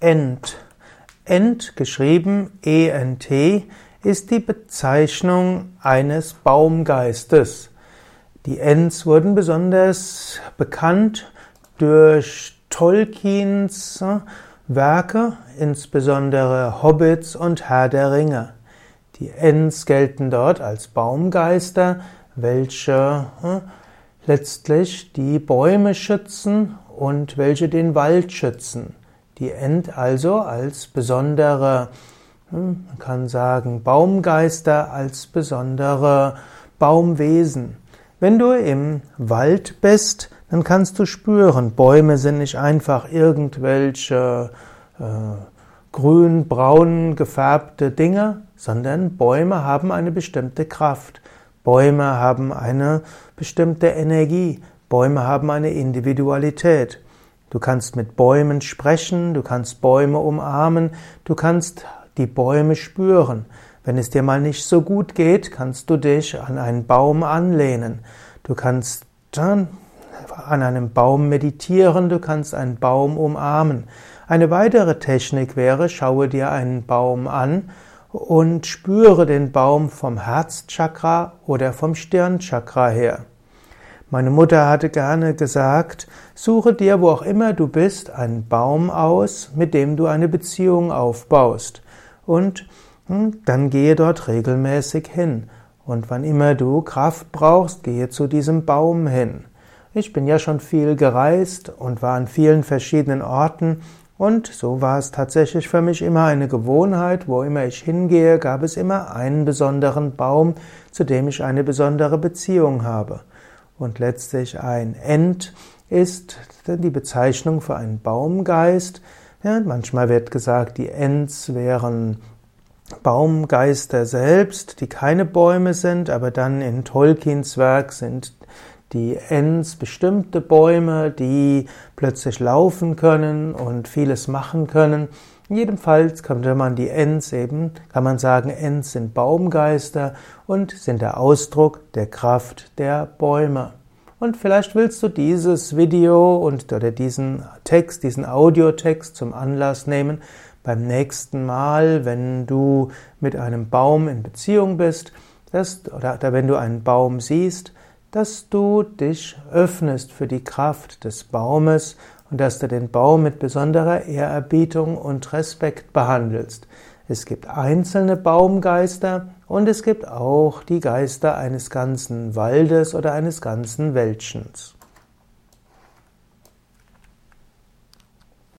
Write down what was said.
Ent. Ent, geschrieben E-N-T, ist die Bezeichnung eines Baumgeistes. Die Ents wurden besonders bekannt durch Tolkiens Werke, insbesondere Hobbits und Herr der Ringe. Die Ents gelten dort als Baumgeister, welche hm, letztlich die Bäume schützen und welche den Wald schützen. Die Ent also als besondere, hm, man kann sagen, Baumgeister, als besondere Baumwesen. Wenn du im Wald bist, dann kannst du spüren, Bäume sind nicht einfach irgendwelche äh, grün, braun gefärbte Dinge, sondern Bäume haben eine bestimmte Kraft. Bäume haben eine bestimmte Energie. Bäume haben eine Individualität. Du kannst mit Bäumen sprechen, du kannst Bäume umarmen, du kannst die Bäume spüren. Wenn es dir mal nicht so gut geht, kannst du dich an einen Baum anlehnen. Du kannst dann an einem Baum meditieren, du kannst einen Baum umarmen. Eine weitere Technik wäre, schaue dir einen Baum an und spüre den Baum vom Herzchakra oder vom Stirnchakra her. Meine Mutter hatte gerne gesagt, suche dir, wo auch immer du bist, einen Baum aus, mit dem du eine Beziehung aufbaust. Und hm, dann gehe dort regelmäßig hin. Und wann immer du Kraft brauchst, gehe zu diesem Baum hin. Ich bin ja schon viel gereist und war an vielen verschiedenen Orten und so war es tatsächlich für mich immer eine Gewohnheit, wo immer ich hingehe, gab es immer einen besonderen Baum, zu dem ich eine besondere Beziehung habe. Und letztlich ein Ent ist die Bezeichnung für einen Baumgeist. Ja, manchmal wird gesagt, die Ents wären Baumgeister selbst, die keine Bäume sind, aber dann in Tolkiens Werk sind die Ents bestimmte Bäume, die plötzlich laufen können und vieles machen können. Jedenfalls könnte man die Ents eben, kann man sagen, Ents sind Baumgeister und sind der Ausdruck der Kraft der Bäume. Und vielleicht willst du dieses Video und oder diesen Text, diesen Audiotext zum Anlass nehmen, beim nächsten Mal, wenn du mit einem Baum in Beziehung bist, dass, oder wenn du einen Baum siehst, dass du dich öffnest für die Kraft des Baumes und dass du den Baum mit besonderer Ehrerbietung und Respekt behandelst. Es gibt einzelne Baumgeister und es gibt auch die Geister eines ganzen Waldes oder eines ganzen Wäldchens.